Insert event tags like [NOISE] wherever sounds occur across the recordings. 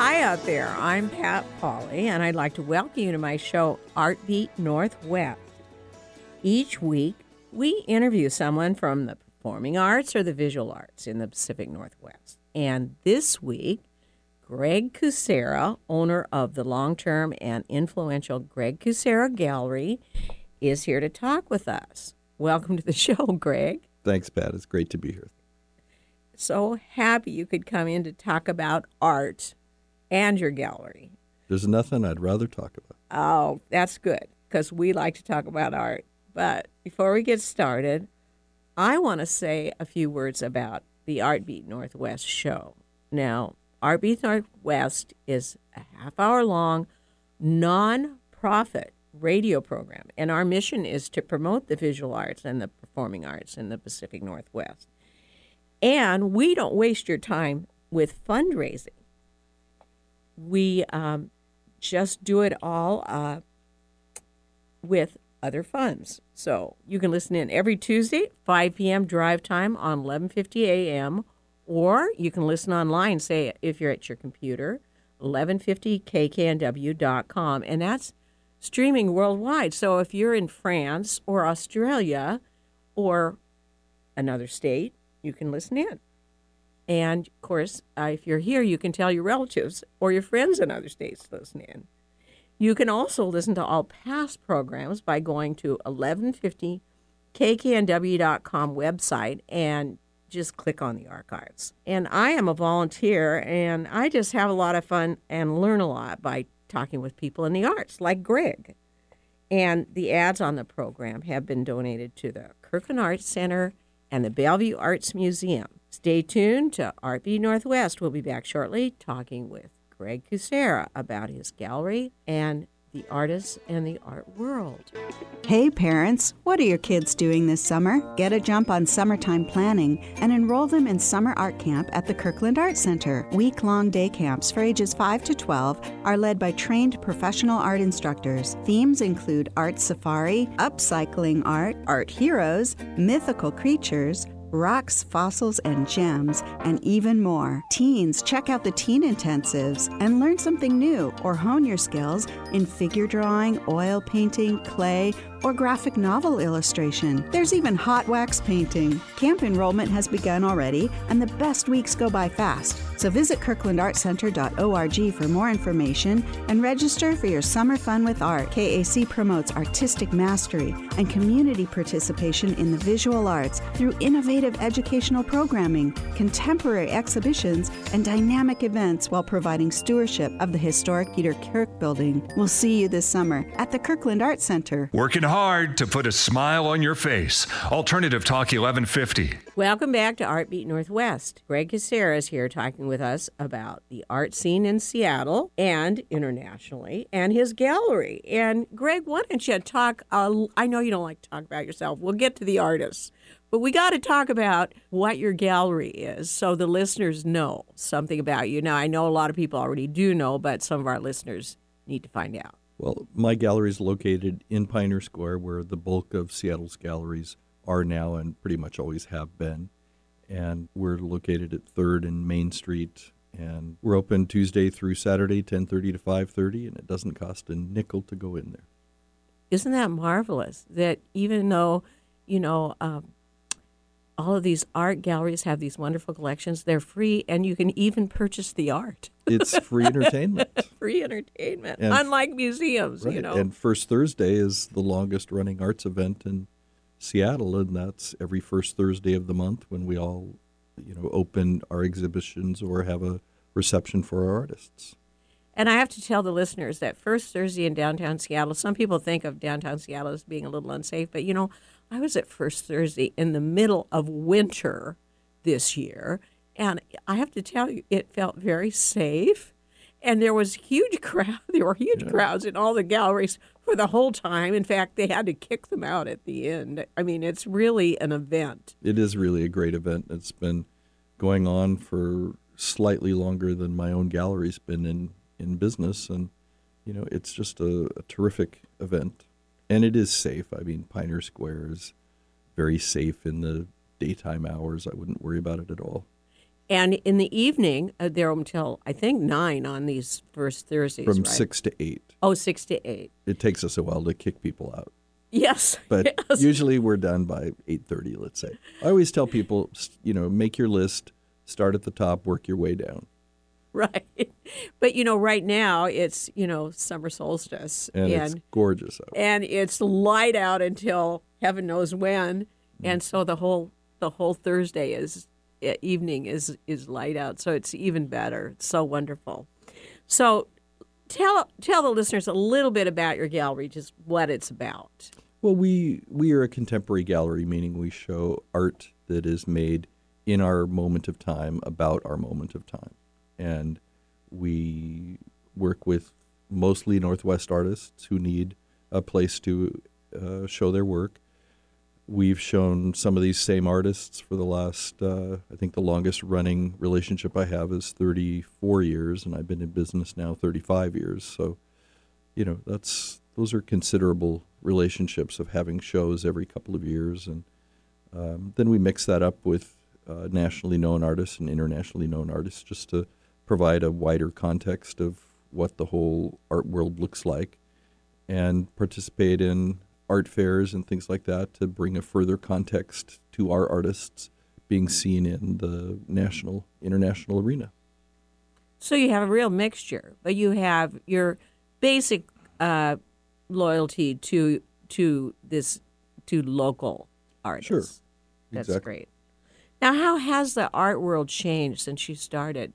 Hi out there. I'm Pat Polly, and I'd like to welcome you to my show, Artbeat Northwest. Each week, we interview someone from the performing arts or the visual arts in the Pacific Northwest. And this week, Greg Kucera, owner of the long term and influential Greg Kucera Gallery, is here to talk with us. Welcome to the [LAUGHS] show, Greg. Thanks, Pat. It's great to be here. So happy you could come in to talk about art and your gallery. There's nothing I'd rather talk about. Oh, that's good because we like to talk about art. But before we get started, I want to say a few words about the Artbeat Northwest show. Now, Artbeat Northwest is a half hour long, non profit radio program, and our mission is to promote the visual arts and the performing arts in the Pacific Northwest. And we don't waste your time with fundraising. We um, just do it all uh, with other funds. So you can listen in every Tuesday, 5 p.m. drive time on 11:50 a.m. Or you can listen online, say if you're at your computer, 1150kknw.com, and that's streaming worldwide. So if you're in France or Australia or another state, you can listen in. And of course, uh, if you're here, you can tell your relatives or your friends in other states to listen in. You can also listen to all past programs by going to 1150kknw.com website and just click on the archives. And I am a volunteer and I just have a lot of fun and learn a lot by talking with people in the arts, like Greg. And the ads on the program have been donated to the Kirkland Arts Center and the Bellevue Arts Museum. Stay tuned to Artbeat Northwest. We'll be back shortly talking with Greg Kucera about his gallery and the artists and the art world. Hey parents, what are your kids doing this summer? Get a jump on summertime planning and enroll them in summer art camp at the Kirkland Art Center. Week long day camps for ages 5 to 12 are led by trained professional art instructors. Themes include art safari, upcycling art, art heroes, mythical creatures, rocks, fossils, and gems, and even more. Teens, check out the Teen Intensives and learn something new or hone your skills in figure drawing, oil painting, clay, or graphic novel illustration. There's even hot wax painting. Camp enrollment has begun already, and the best weeks go by fast. So visit kirklandartcenter.org for more information and register for your summer fun with art. KAC promotes artistic mastery and community participation in the visual arts through innovative educational programming, contemporary exhibitions, and dynamic events while providing stewardship of the historic Peter Kirk building. We'll see you this summer at the Kirkland Art Center. Working hard to put a smile on your face. Alternative Talk 1150. Welcome back to Artbeat Northwest. Greg Kucera is here talking with us about the art scene in Seattle and internationally and his gallery. And Greg, why don't you talk? Uh, I know you don't like to talk about yourself. We'll get to the artists. But we got to talk about what your gallery is so the listeners know something about you. Now, I know a lot of people already do know, but some of our listeners need to find out. Well, my gallery is located in Pioneer Square, where the bulk of Seattle's galleries are now and pretty much always have been. And we're located at 3rd and Main Street. And we're open Tuesday through Saturday, 10:30 to 5:30, and it doesn't cost a nickel to go in there. Isn't that marvelous? That even though, you know, um, all of these art galleries have these wonderful collections. They're free, and you can even purchase the art. It's free [LAUGHS] entertainment. free entertainment, And- unlike museums, right. you know. And First Thursday is the longest running arts event in Seattle, and that's every first Thursday of the month when we all, you know, open our exhibitions or have a reception for our artists. And I have to tell the listeners that First Thursday in downtown Seattle, some people think of downtown Seattle as being a little unsafe, but you know, I was at First Thursday in the middle of winter this year, and I have to tell you, it felt very safe. And there was huge [LAUGHS] crowd. There were huge crowds in all the galleries for the whole time. In fact, they had to kick them out at the end. I mean, it's really an event. It is really a great event. It's been going on for slightly longer than my own gallery's been in, in business, and you know, it's just a, a terrific event. And it is safe. I mean, Pioneer Square is very safe in the daytime hours. I wouldn't worry about it at all. And in the evening, uh, they're until I think nine on these first Thursdays. From right? six to eight. Oh, six to eight. It takes us a while to kick people out. Yes. [LAUGHS] but yes. usually we're done by 8.30 let's say i always tell people you know make your list start at the top work your way down [LAUGHS] right. But you know, right now it's you know summer solstice, and, and it's gorgeous out and it's light out until heaven knows when, and so the whole the whole Thursday is evening is is light out, so it's even better. It's so wonderful. So tell tell the listeners a little bit about your gallery, just what it's about. well we we are a contemporary gallery meaning we show art that is made in our moment of time about our moment of time and we work with mostly northwest artists who need a place to uh, show their work We've shown some of these same artists for the last, uh, I think the longest running relationship I have is 34 years, and I've been in business now 35 years. So, you know, that's those are considerable relationships of having shows every couple of years, and um, then we mix that up with uh, nationally known artists and internationally known artists just to provide a wider context of what the whole art world looks like, and participate in art fairs and things like that to bring a further context to our artists being seen in the national, international arena. So you have a real mixture, but you have your basic uh, loyalty to to this to local artists. Sure. That's Exactly. great. Now, how has the art world changed since you started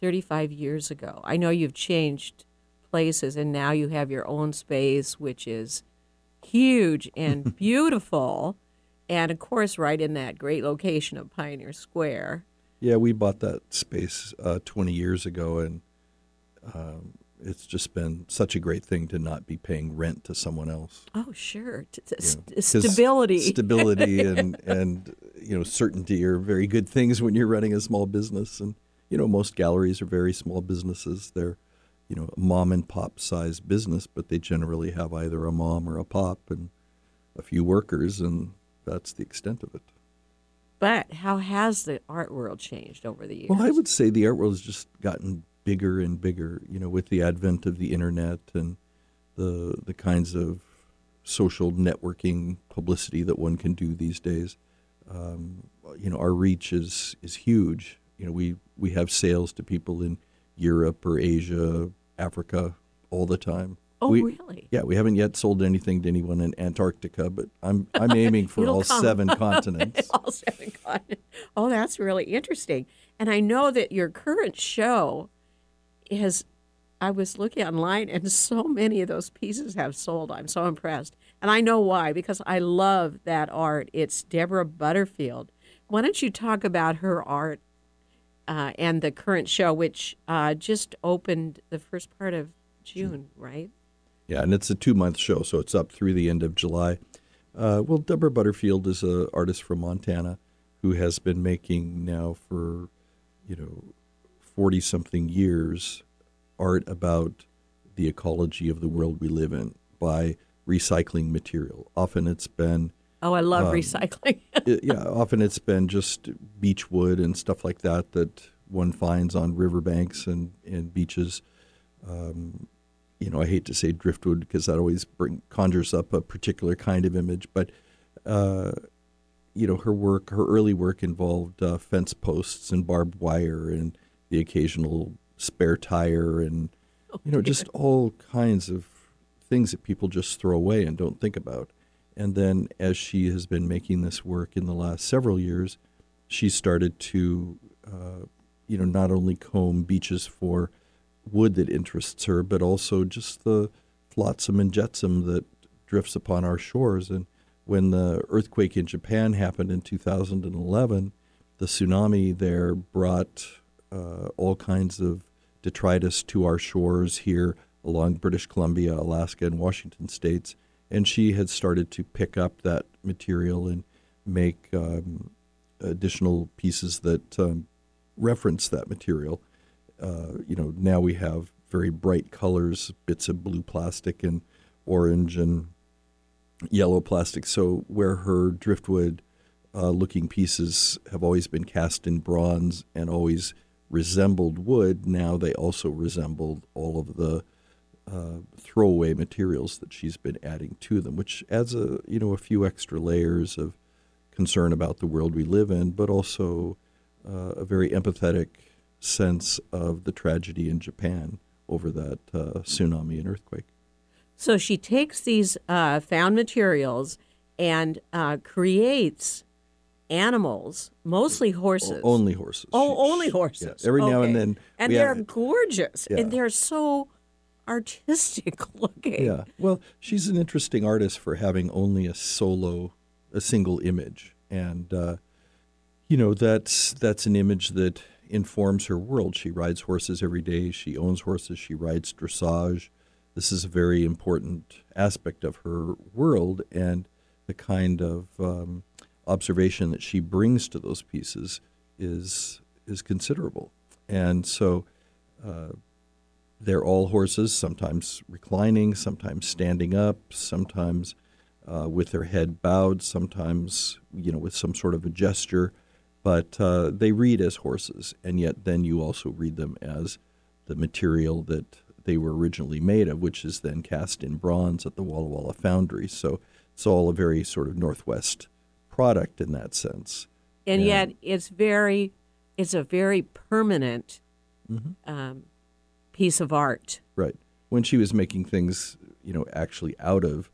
35 years ago? I know you've changed places, and now you have your own space, which is huge and [LAUGHS] beautiful, and of course, right in that great location of Pioneer Square. Yeah, we bought that space uh, 20 years ago, and um, it's just been such a great thing to not be paying rent to someone else. Oh, sure. T- t- st- stability. [LAUGHS] stability, and and you know certainty are very good things when you're running a small business. And you know most galleries are very small businesses. They're you know a mom and pop size business, but they generally have either a mom or a pop and a few workers, and that's the extent of it. But how has the art world changed over the years? Well, I would say the art world has just gotten bigger and bigger. You know, with the advent of the internet and the the kinds of social networking publicity that one can do these days. Um, you know, our reach is is huge. You know, we we have sales to people in Europe or Asia, Africa, all the time. oh, we, really? Yeah, we haven't yet sold anything to anyone in Antarctica, but I'm [LAUGHS] I'm aiming for all come. seven [LAUGHS] continents. All seven continents. Oh, that's really interesting. And I know that your current show has. I was looking online, and [LAUGHS] so many of those pieces have sold. I'm so impressed, and I know why because I love that art. It's Deborah Butterfield. Why don't you talk about her art uh, and the current show, which uh, just opened the first part of June, right? Yeah, and it's a two month show, so it's up through the end of July. Uh, well, Deborah Butterfield is an artist from Montana who has been making now for, you know, 40 something years art about the ecology of the world we live in by recycling material. Often it's been Oh, I love recycling. [LAUGHS] it- yeah, often it's been just beech wood and stuff like that that one finds on riverbanks and, and beaches. Um, you know, I hate to say driftwood because that always bring, conjures up a particular kind of image, but uh, you know, her work, her early work involved uh, fence posts and barbed wire and the occasional spare tire and you know, just all kinds of things that people just throw away and don't think about. And then as she has been making this work in the last several years, she started to, uh, you know, not only comb beaches for wood that interests her, but also just the flotsam and jetsam that drifts upon our shores. And when the earthquake in Japan happened in 2011, the tsunami there brought uh, all kinds of detritus to our shores here along British Columbia, Alaska, and Washington states. And she had started to pick up that material and make um, additional pieces that um, reference that material. Uh, you know, now we have very bright colors, bits of blue plastic and orange and yellow plastic. So where her driftwood uh, looking pieces have always been cast in bronze and always resembled wood. Now they also resemble all of the uh, throwaway materials that she's been adding to them, which adds a you know a few extra layers of concern about the world we live in, but also uh, a very empathetic sense of the tragedy in Japan over that uh, tsunami and earthquake. So she takes these uh, found materials and uh, creates animals, mostly horses. O- only horses. Oh, She- only horses. yeah. Every now and then, and they're have- gorgeous, Yeah. and they're so artistic [LAUGHS] looking. Yeah. Well, she's an interesting artist for having only a solo, a single image, and uh, you know that's that's an image that informs her world. She rides horses every day. She owns horses. She rides dressage. This is a very important aspect of her world, and the kind of um, observation that she brings to those pieces is is considerable. And so. Uh, they're all horses, sometimes reclining, sometimes standing up, sometimes uh, with their head bowed, sometimes you know with some sort of a gesture. But uh, they read as horses, and yet then you also read them as the material that they were originally made of, which is then cast in bronze at the Walla Walla Foundry. So it's all a very sort of Northwest product in that sense. and Yeah. yet it's very, it's a very permanent Mm-hmm. um, piece of art. Right. When she was making things, you know, actually out of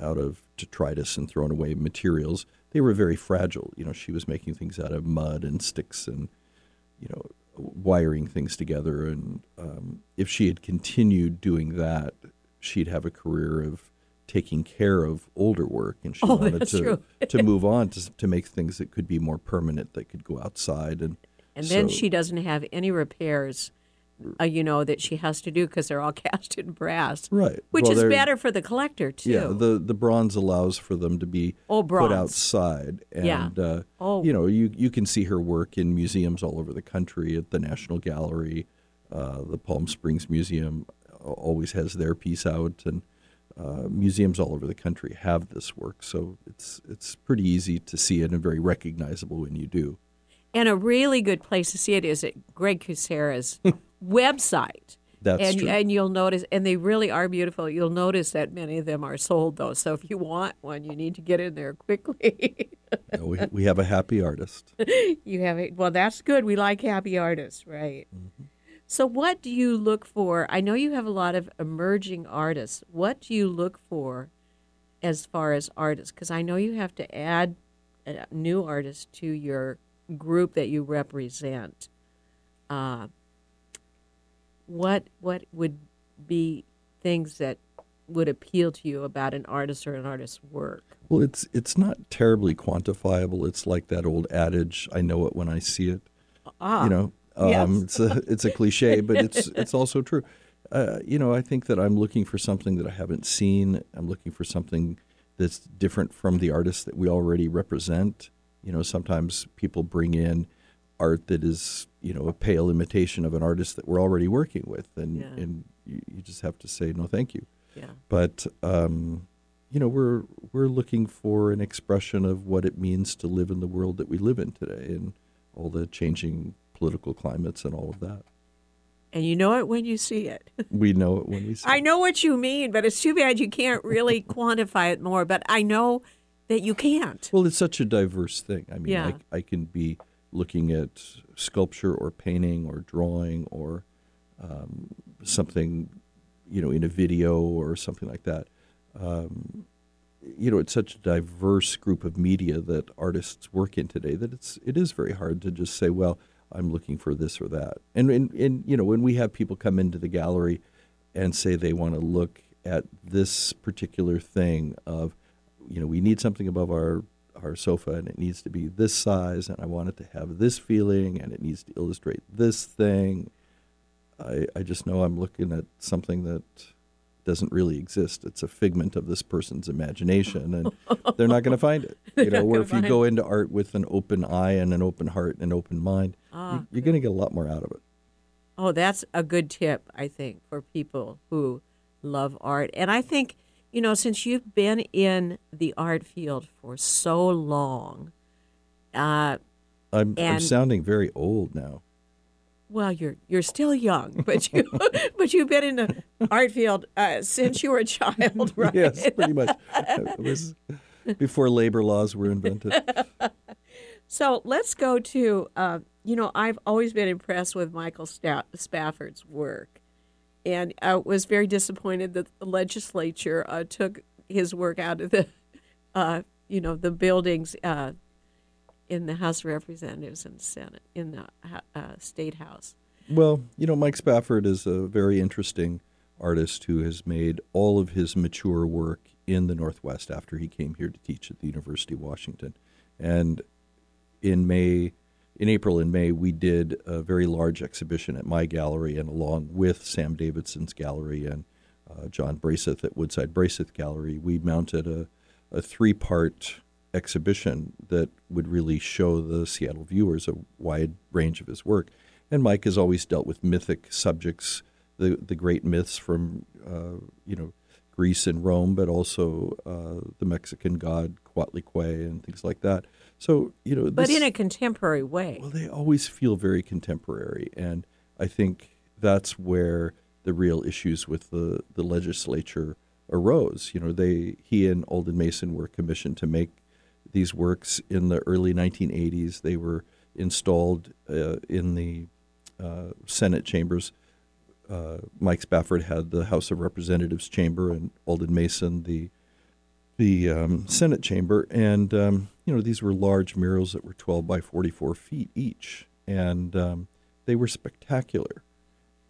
out of detritus and thrown away materials, they were very fragile. You know, she was making things out of mud and sticks and you know, wiring things together. And um, if she had continued doing that, she'd have a career of taking care of older work, and she Oh, [LAUGHS] wanted to to move on to to make things that could be more permanent, that could go outside and. And then so- she doesn't have any repairs, uh, you know, that she has to do because they're all [LAUGHS] cast in brass. Right. Which Well, is better for the collector, too. Yeah, the the bronze allows for them to be Oh, put outside, and Yeah. uh, Oh. you know you you can see her work in museums all over the country. At the National Gallery, uh, the Palm Springs Museum always has their piece out, and uh, museums all over the country have this work. So it's it's pretty easy to see it and very recognizable when you do. And a really good place to see it is at Greg Kucera's [LAUGHS] website. That's and, true. and you'll notice, and they really are beautiful. You'll notice that many of them are sold, though. So if you want one, you need to get in there quickly. We we have a happy artist. [LAUGHS] you have it. Well, that's good. We like happy artists, right? Mm-hmm. So, what do you look for? I know you have a lot of emerging artists. What do you look for as far as artists? Because I know you have to add uh, new artists to your group that you represent. Uh, what what would be things that would appeal to you about an artist or an artist's work? Well, it's it's not terribly quantifiable. It's like that old adage, "I know it when I see it." Ah, you know, um, yes. [LAUGHS] it's a it's a cliche, but it's [LAUGHS] it's also true. Uh, you know, I think that I'm looking for something that I haven't seen. I'm looking for something that's different from the artists that we already represent. You know, sometimes people bring in art that is you know a pale imitation of an artist that we're already working with, and Yeah. and you, you just have to say no, thank you. yeah. But um, you know, we're we're looking for an expression of what it means to live in the world that we live in today, and all the changing political climates and all of that. And you know it when you see it. [LAUGHS] We know it when we see. I it. know what you mean, but it's too bad you can't really [LAUGHS] quantify it more. But I know that you can't. Well, it's such a diverse thing. I mean, Yeah. I, I can be looking at sculpture or painting or drawing or um, something, you know, in a video or something like that. Um, you know, it's such a diverse group of media that artists work in today that it's it is very hard to just say, well, I'm looking for this or that. And and, and you know, when we have people come into the gallery and say they want to look at this particular thing of, you know, we need something above our our sofa and it needs to be this size and I want it to have this feeling and it needs to illustrate this thing. I, I just know I'm looking at something that doesn't really exist. It's a figment of this person's imagination, and they're not going to find it. [LAUGHS] You know, where if you go into art with an open eye and an open heart and an open mind, Ah, you, you're going to get a lot more out of it. Oh, that's a good tip, I think, for people who love art. And I think, you know, since you've been in the art field for so long, Uh, I'm, I'm sounding very old now. well, you're you're still young, [LAUGHS] but you but you've been in the art field uh, since you were a child, [LAUGHS] right? Yes, pretty much. It was before labor laws were invented. [LAUGHS] So let's go to, uh, you know, I've always been impressed with Michael Sta- Spafford's work. And I was very disappointed that the legislature uh, took his work out of the, [LAUGHS] uh, you know, the buildings uh, in the House of Representatives and Senate, in the uh, State House. Well, you know, Mike Spafford is a very interesting artist who has made all of his mature work in the Northwest after he came here to teach at the University of Washington. And in May, in April and May, we did a very large exhibition at my gallery, and along with Sam Davidson's gallery and uh, John Braseth at Woodside Braseth Gallery, we mounted a, a three part exhibition that would really show the Seattle viewers a wide range of his work. And Mike has always dealt with mythic subjects, the the great myths from uh, you know Greece and Rome, but also uh, the Mexican god Coatlicue and things like that. So you know, But in a contemporary way. well, they always feel very contemporary, and I think that's where the real issues with the, the legislature arose. You know, they he and Alden Mason were commissioned to make these works in the early 1980s. They were installed uh, in the uh, Senate chambers. Uh, Mike Spafford had the House of Representatives chamber, and Alden Mason the the um, Senate chamber, and um, you know these were large murals that were 12 by 44 feet each, and um, they were spectacular.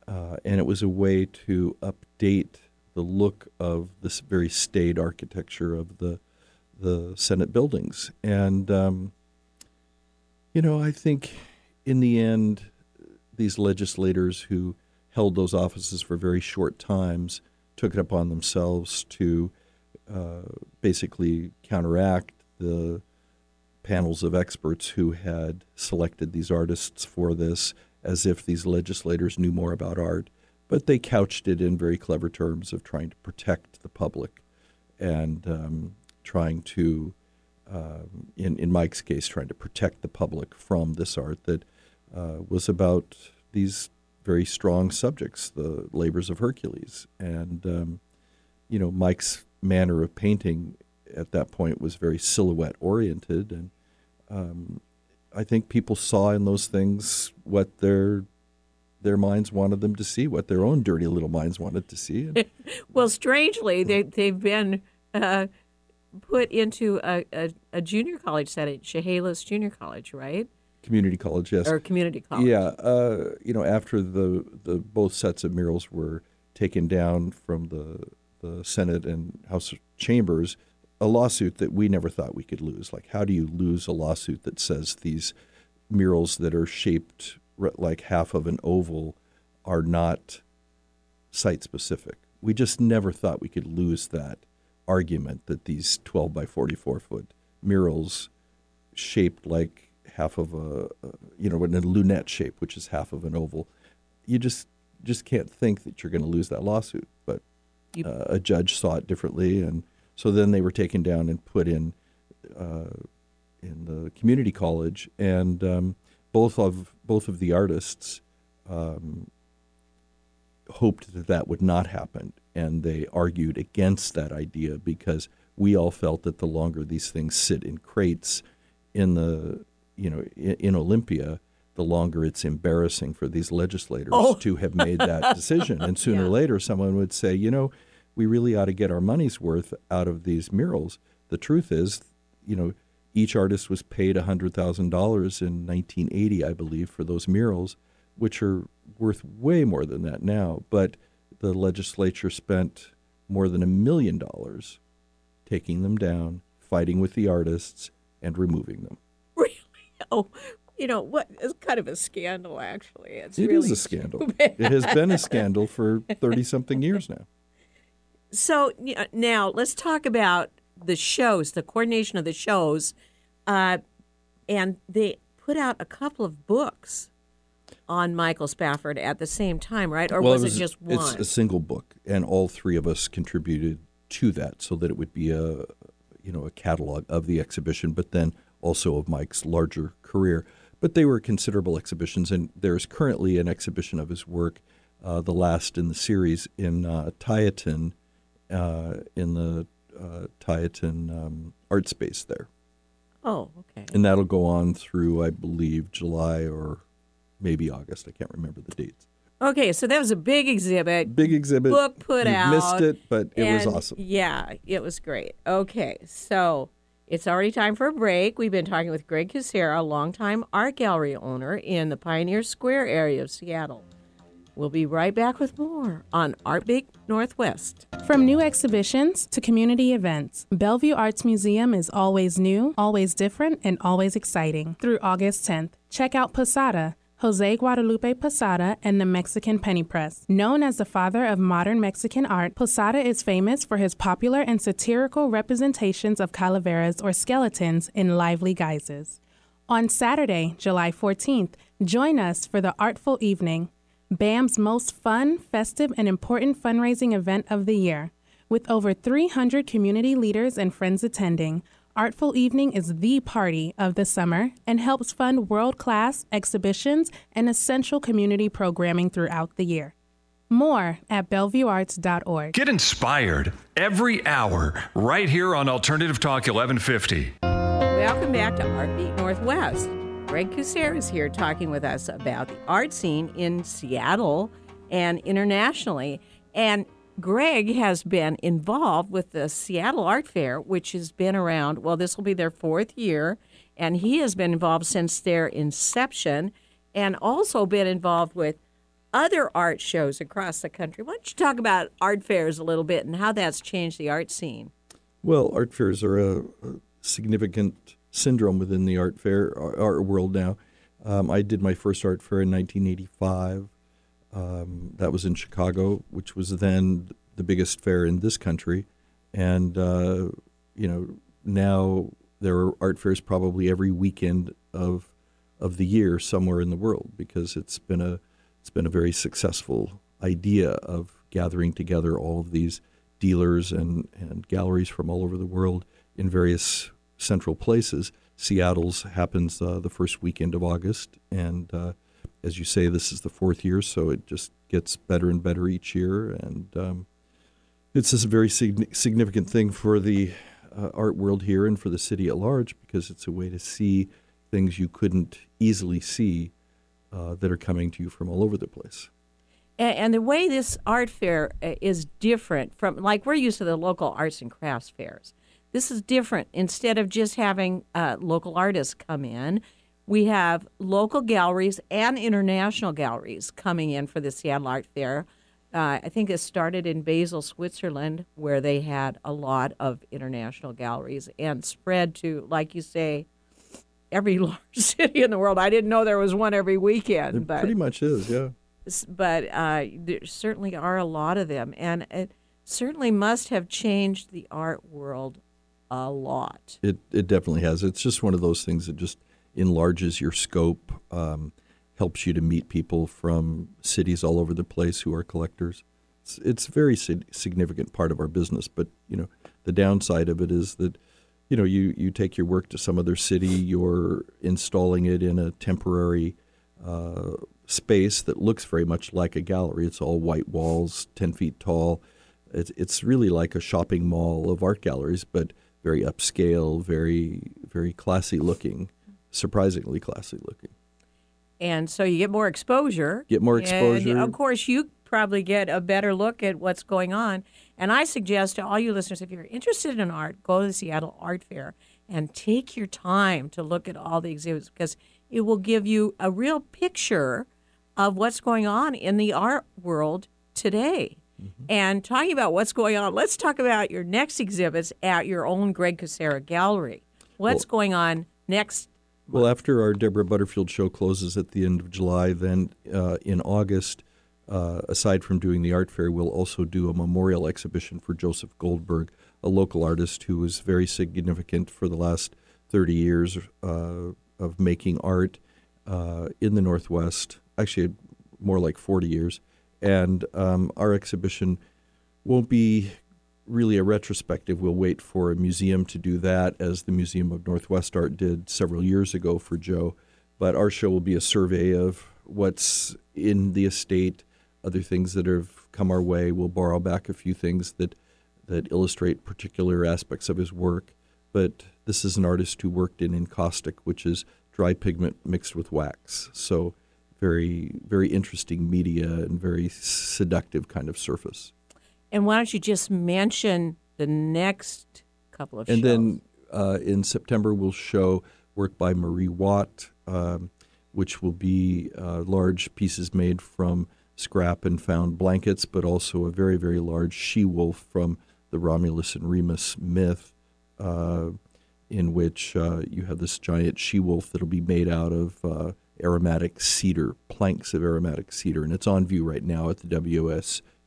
Uh, and it was a way to update the look of this very staid architecture of the the Senate buildings, and um, you know I think in the end these legislators who held those offices for very short times took it upon themselves to uh, basically counteract the panels of experts who had selected these artists for this as if these legislators knew more about art. But they couched it in very clever terms of trying to protect the public and um, trying to, um, in, in Mike's case, trying to protect the public from this art that uh, was about these very strong subjects, the labors of Hercules. And, um, you know, Mike's manner of painting at that point was very silhouette oriented. And um, I think people saw in those things what their their minds wanted them to see, what their own dirty little minds wanted to see. [LAUGHS] Well, strangely, they, they've been uh, put into a, a, a junior college setting, Chehalis Junior College, right? community college, yes. Or community college. Yeah, uh, you know, after the the both sets of murals were taken down from the the Senate and House chambers, a lawsuit that we never thought we could lose. Like, how do you lose a lawsuit that says these murals that are shaped like half of an oval are not site specific? We just never thought we could lose that argument that these 12 by 44 foot murals shaped like half of a, you know, in a lunette shape, which is half of an oval. You just just can't think that you're going to lose that lawsuit. But uh, a judge saw it differently, and so then they were taken down and put in uh, in the community college, and um, both of both of the artists um, hoped that that would not happen, and they argued against that idea because we all felt that the longer these things sit in crates in the you know in, in Olympia, the longer it's embarrassing for these legislators Oh. to have made that [LAUGHS] decision, and sooner Yeah. or later someone would say, you know, we really ought to get our money's worth out of these murals. The truth is, you know, each artist was paid $100,000 in 1980, I believe, for those murals, which are worth way more than that now. But the legislature spent more than a million dollars taking them down, fighting with the artists, and removing them. [LAUGHS] Really? Oh, you know what? It's kind of a scandal, actually. It's It is really a scandal. [LAUGHS] it has been a scandal for 30 something years now. So now let's talk about the shows, the coordination of the shows, uh, and they put out a couple of books on Michael Spafford at the same time, right? Or was, it, just one? It's a single book, and all three of us contributed to that, so that it would be a, you know, a catalog of the exhibition. But then also of Mike's larger career. But they were considerable exhibitions, and there's currently an exhibition of his work, uh, the last in the series, in uh, Tieton, uh, in the uh, Tieton um, art space there. Oh, okay. And that'll go on through, I believe, July or maybe August. I can't remember the dates. Okay, so that was a big exhibit. Big exhibit. Book put you out. Missed it, but it was awesome. Yeah, it was great. Okay, so it's already time for a break. We've been talking with Greg Kucera, a longtime art gallery owner in the Pioneer Square area of Seattle. We'll be right back with more on Artbeat Northwest. From new exhibitions to community events, Bellevue Arts Museum is always new, always different, and always exciting. Through August 10th, check out Posada. Jose Guadalupe Posada and the Mexican Penny Press. Known as the father of modern Mexican art, Posada is famous for his popular and satirical representations of calaveras or skeletons in lively guises. On Saturday, July 14th, join us for the Artful Evening, BAM's most fun, festive, and important fundraising event of the year. With over 300 community leaders and friends attending, Artful Evening is the party of the summer and helps fund world class exhibitions and essential community programming throughout the year. More at bellevuearts.org. Get inspired every hour right here on Alternative Talk 1150. Welcome back to Artbeat Northwest. Greg Kucera is here talking with us about the art scene in Seattle and internationally. And Greg has been involved with the Seattle Art Fair, which has been around, well, this will be their fourth year. And he has been involved since their inception and also been involved with other art shows across the country. Why don't you talk about art fairs a little bit and how that's changed the art scene? Well, art fairs are a, a significant syndrome within the art fair art world now. Um, I did my first art fair in 1985. Um, that was in Chicago, which was then the biggest fair in this country, and uh, you know now there are art fairs probably every weekend of of the year somewhere in the world because it's been a it's been a very successful idea of gathering together all of these dealers and, and galleries from all over the world in various central places. Seattle's happens uh, the first weekend of August, and uh, as you say, this is the fourth year, so it just gets better and better each year, and um, it's a very sig- significant thing for the uh, art world here and for the city at large because it's a way to see things you couldn't easily see uh, that are coming to you from all over the place. And, and the way this art fair uh, is different from, like, we're used to the local arts and crafts fairs. This is different. Instead of just having uh, local artists come in, we have local galleries and international galleries coming in for the Seattle Art Fair. Uh, I think it started in Basel, Switzerland, where they had a lot of international galleries and spread to, like you say, every [LAUGHS] large city in the world. I didn't know there was one every weekend, It but pretty much is, yeah. but uh, there certainly are a lot of them, and it certainly must have changed the art world a lot. It it definitely has. It's just one of those things that just enlarges your scope, um, helps you to meet people from cities all over the place who are collectors. It's it's a very sig- significant part of our business. But you know, the downside of it is that you know you you take your work to some other city, you're installing it in a temporary. Uh, space that looks very much like a gallery. It's all white walls, ten feet tall. It's it's really like a shopping mall of art galleries, but very upscale, very very classy looking, surprisingly classy looking. And so you get more exposure. Get more And, exposure. of course, you probably get a better look at what's going on. And I suggest to all you listeners, if you're interested in art, go to the Seattle Art Fair and take your time to look at all the exhibits because it will give you a real picture of what's going on in the art world today. Mm-hmm. And talking about what's going on, let's talk about your next exhibits at your own Greg Kucera Gallery. What's going on next? Well, after our Deborah Butterfield show closes at the end of July, then uh, in August, uh, aside from doing the art fair, we'll also do a memorial exhibition for Joseph Goldberg, a local artist who was very significant for the last 30 years uh, of making art uh, in the Northwest, actually, more like 40 years. And um, our exhibition won't be really a retrospective. We'll wait for a museum to do that, as the Museum of Northwest Art did several years ago for Joe. But our show will be a survey of what's in the estate, other things that have come our way. We'll borrow back a few things that that illustrate particular aspects of his work. But this is an artist who worked in encaustic, which is dry pigment mixed with wax. So very, very interesting media and very seductive kind of surface. And why don't you just mention the next couple of shows? and shows? then uh, in September, we'll show work by Marie Watt, um, which will be uh, large pieces made from scrap and found blankets, but also a very, very large she wolf from the Romulus and Remus myth, uh, in which uh, you have this giant she wolf that'll be made out of uh, aromatic cedar, planks of aromatic cedar. And it's on view right now at the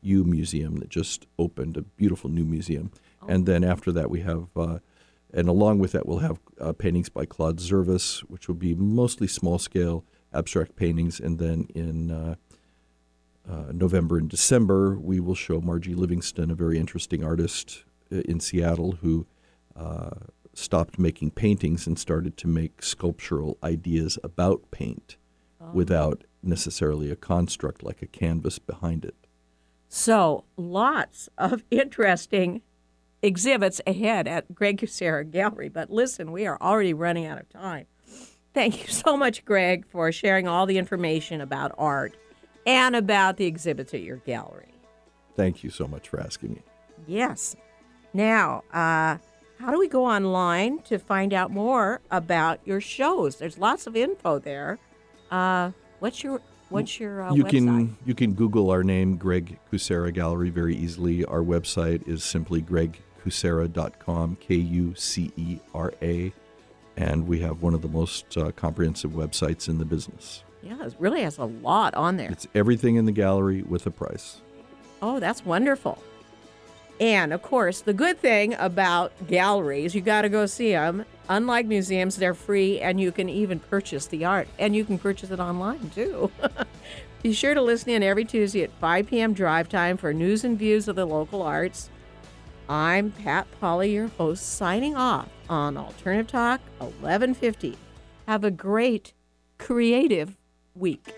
WSU Museum that just opened, a beautiful new museum. And then after that, we have, uh, and along with that, we'll have uh, paintings by Claude Zervas, which will be mostly small scale abstract paintings. And then in uh, uh, November and December, we will show Margie Livingston, a very interesting artist uh, in Seattle who uh, stopped making paintings and started to make sculptural ideas about paint without necessarily a construct like a canvas behind it. So, lots of [LAUGHS] interesting exhibits ahead at Greg Kucera Gallery. But listen, we are already running out of time. Thank you so much, Greg, for sharing all the information about art and about the exhibits at your gallery. Thank you so much for asking me. Yes. Now, uh, how do we go online to find out more about your shows? There's lots of info there. Uh, what's your What's your uh, you website? can you can Google our name, Greg Kucera Gallery, very easily. Our website is simply gregkucera.com, K U C E R A, and we have one of the most uh, comprehensive websites in the business. Yeah, it really has a lot on there. It's everything in the gallery with a price. Oh, that's wonderful. And of course, the good thing about galleries, you got to go see them. Unlike museums, they're free and you can even purchase the art and you can purchase it online too. [LAUGHS] Be sure to listen in every Tuesday at 5 p.m. drive time for news and views of the local arts. I'm Pat Polly, your host, signing off on Alternative Talk 1150. Have a great creative week.